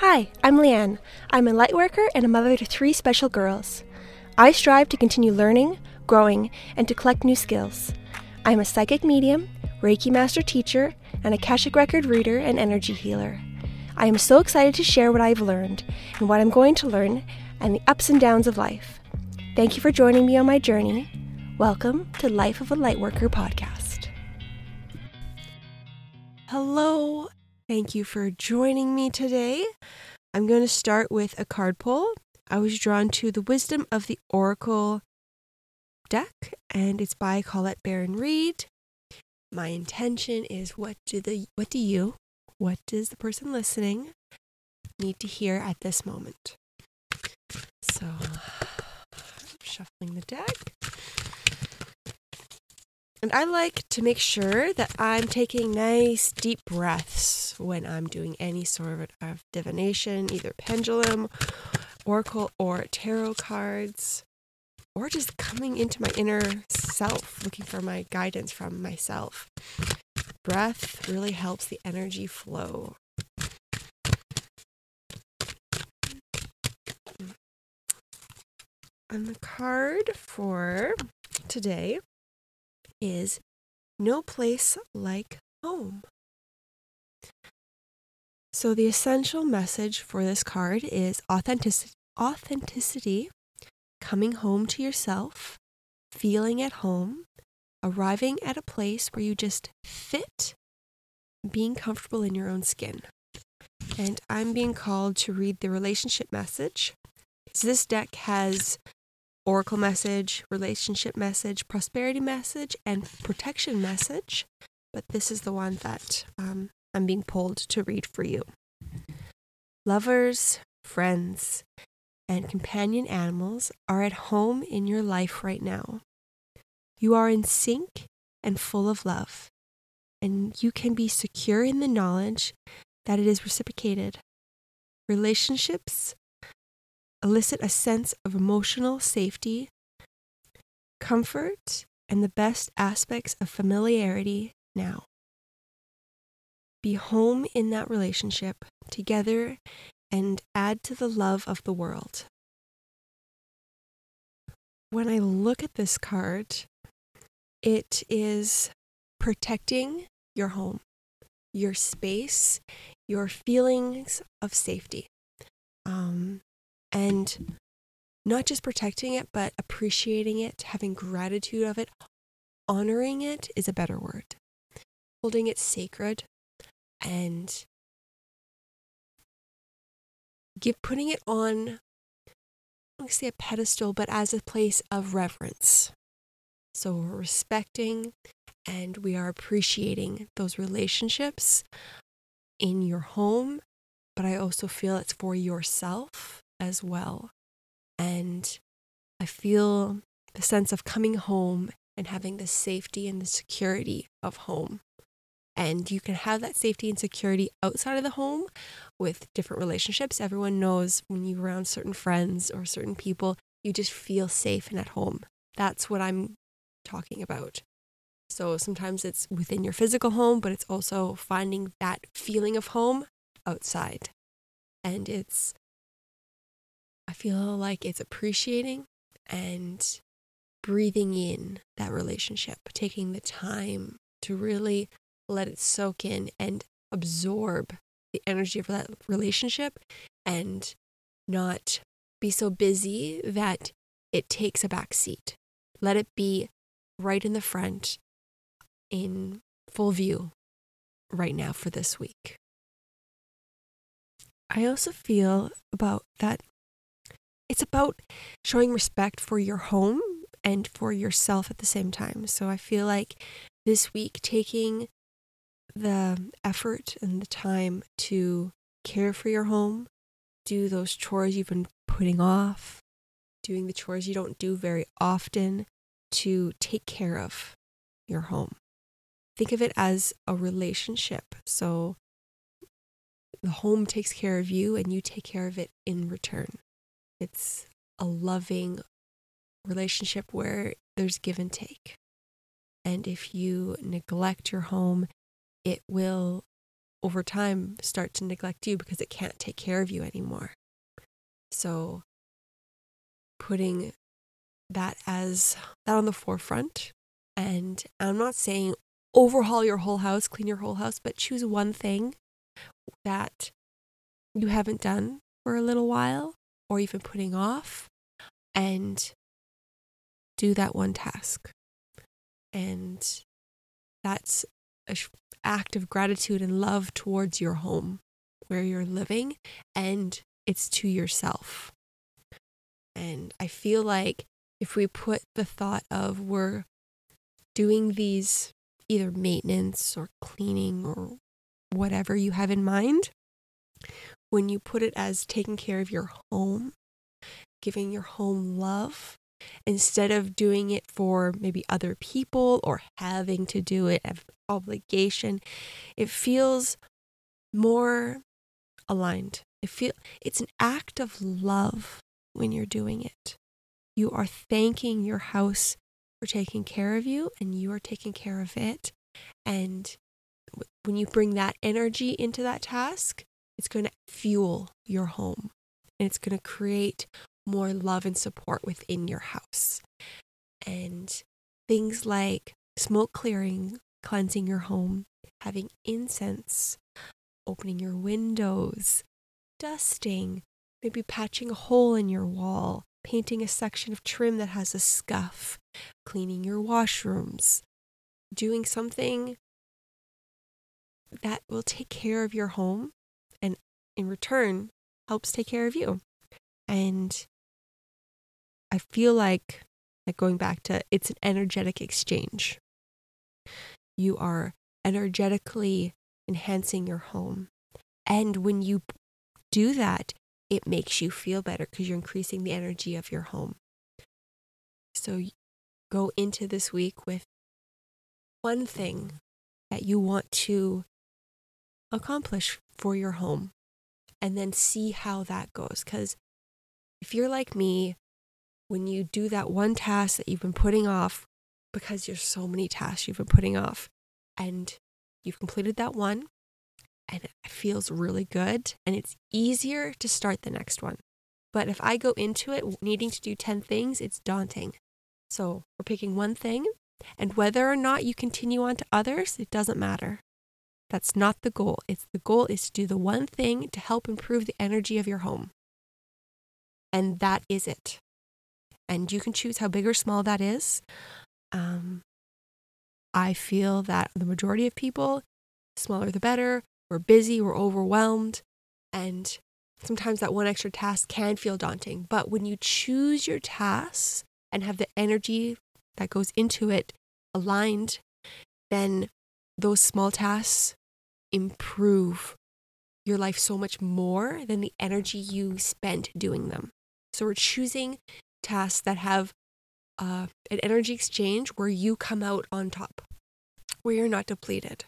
Hi, I'm Leanne. I'm a lightworker and a mother to three special girls. I strive to continue learning, growing, and to collect new skills. I am a psychic medium, Reiki master teacher, and a Akashic record reader and energy healer. I am so excited to share what I've learned and what I'm going to learn and the ups and downs of life. Thank you for joining me on my journey. Welcome to Life of a Lightworker podcast. Hello. Thank you for joining me today. I'm going to start with a card pull. I was drawn to the Wisdom of the Oracle deck, and it's by Colette Baron Reid. My intention is what do the what do you, what does the person listening need to hear at this moment? So, shuffling the deck. And I like to make sure that I'm taking nice deep breaths when I'm doing any sort of divination, either pendulum, oracle, or tarot cards, or just coming into my inner self, looking for my guidance from myself. Breath really helps the energy flow. And the card for today is No Place Like Home. So, the essential message for this card is authenticity, authenticity, coming home to yourself, feeling at home, arriving at a place where you just fit, being comfortable in your own skin. And I'm being called to read the relationship message. So this deck has oracle message, relationship message, prosperity message, and protection message. But this is the one that um, I'm being pulled to read for you. Lovers, friends, and companion animals are at home in your life right now. You are in sync and full of love, and you can be secure in the knowledge that it is reciprocated. Relationships elicit a sense of emotional safety, comfort, and the best aspects of familiarity now. Be home in that relationship together and add to the love of the world. When I look at this card, it is protecting your home, your space, your feelings of safety. Um, and not just protecting it, but appreciating it, having gratitude of it, honoring it is a better word. Holding it sacred and give putting it on I don't say a pedestal, but as a place of reverence. So we're respecting and we are appreciating those relationships in your home, but I also feel it's for yourself as well. And I feel the sense of coming home and having the safety and the security of home. And you can have that safety and security outside of the home with different relationships. Everyone knows when you're around certain friends or certain people, you just feel safe and at home. That's what I'm talking about. So sometimes it's within your physical home, but it's also finding that feeling of home outside. And it's feel like it's appreciating and breathing in that relationship, taking the time to really let it soak in and absorb the energy of that relationship and not be so busy that it takes a back seat. Let it be right in the front in full view right now for this week. I also feel about that it's about showing respect for your home and for yourself at the same time. So I feel like this week taking the effort and the time to care for your home, do those chores you've been putting off, doing the chores you don't do very often to take care of your home. Think of it as a relationship. So the home takes care of you and you take care of it in return. It's a loving relationship where there's give and take. And if you neglect your home, it will over time start to neglect you because it can't take care of you anymore. So putting that as that on the forefront and I'm not saying overhaul your whole house, clean your whole house, but choose one thing that you haven't done for a little while or even putting off and do that one task. And that's an act of gratitude and love towards your home where you're living and it's to yourself. And I feel like if we put the thought of we're doing these either maintenance or cleaning or whatever you have in mind, when you put it as taking care of your home, giving your home love, instead of doing it for maybe other people or having to do it as obligation, it feels more aligned. It feel it's an act of love when you're doing it. You are thanking your house for taking care of you and you are taking care of it. And when you bring that energy into that task, it's going to fuel your home and it's going to create more love and support within your house. And things like smoke clearing, cleansing your home, having incense, opening your windows, dusting, maybe patching a hole in your wall, painting a section of trim that has a scuff, cleaning your washrooms, doing something that will take care of your home in return helps take care of you. And I feel like like going back to it's an energetic exchange. You are energetically enhancing your home. And when you do that, it makes you feel better because you're increasing the energy of your home. So go into this week with one thing that you want to accomplish for your home and then see how that goes. Because if you're like me, when you do that one task that you've been putting off, because there's so many tasks you've been putting off, and you've completed that one, and it feels really good, and it's easier to start the next one. But if I go into it needing to do 10 things, it's daunting. So we're picking one thing, and whether or not you continue on to others, it doesn't matter. That's not the goal. It's the goal is to do the one thing to help improve the energy of your home. And that is it. And you can choose how big or small that is. Um, I feel that the majority of people, smaller the better. We're busy, we're overwhelmed, and sometimes that one extra task can feel daunting. But when you choose your tasks and have the energy that goes into it aligned, then those small tasks improve your life so much more than the energy you spent doing them. So we're choosing tasks that have uh, an energy exchange where you come out on top, where you're not depleted.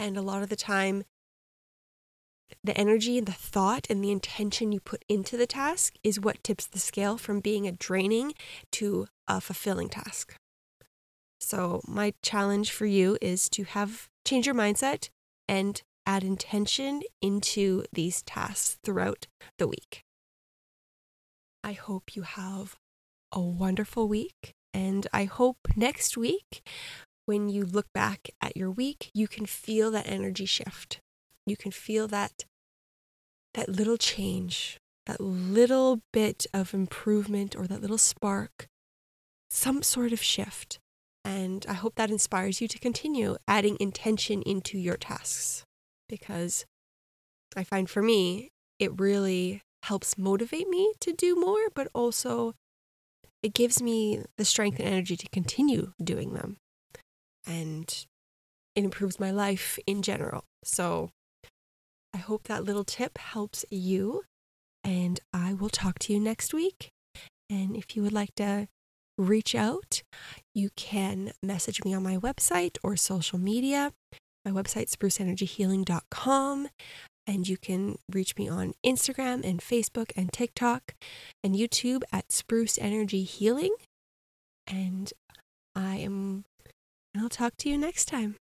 And a lot of the time, the energy and the thought and the intention you put into the task is what tips the scale from being a draining to a fulfilling task. So, my challenge for you is to have change your mindset and add intention into these tasks throughout the week. I hope you have a wonderful week, and I hope next week, when you look back at your week, you can feel that energy shift. You can feel that that little change, that little bit of improvement or that little spark, some sort of shift. And I hope that inspires you to continue adding intention into your tasks because I find for me, it really helps motivate me to do more, but also it gives me the strength and energy to continue doing them. And it improves my life in general. So I hope that little tip helps you. And I will talk to you next week. And if you would like to reach out, you can message me on my website or social media. My website, spruceenergyhealing.com. And you can reach me on Instagram and Facebook and TikTok and YouTube at Spruce Energy Healing. And I am, and I'll talk to you next time.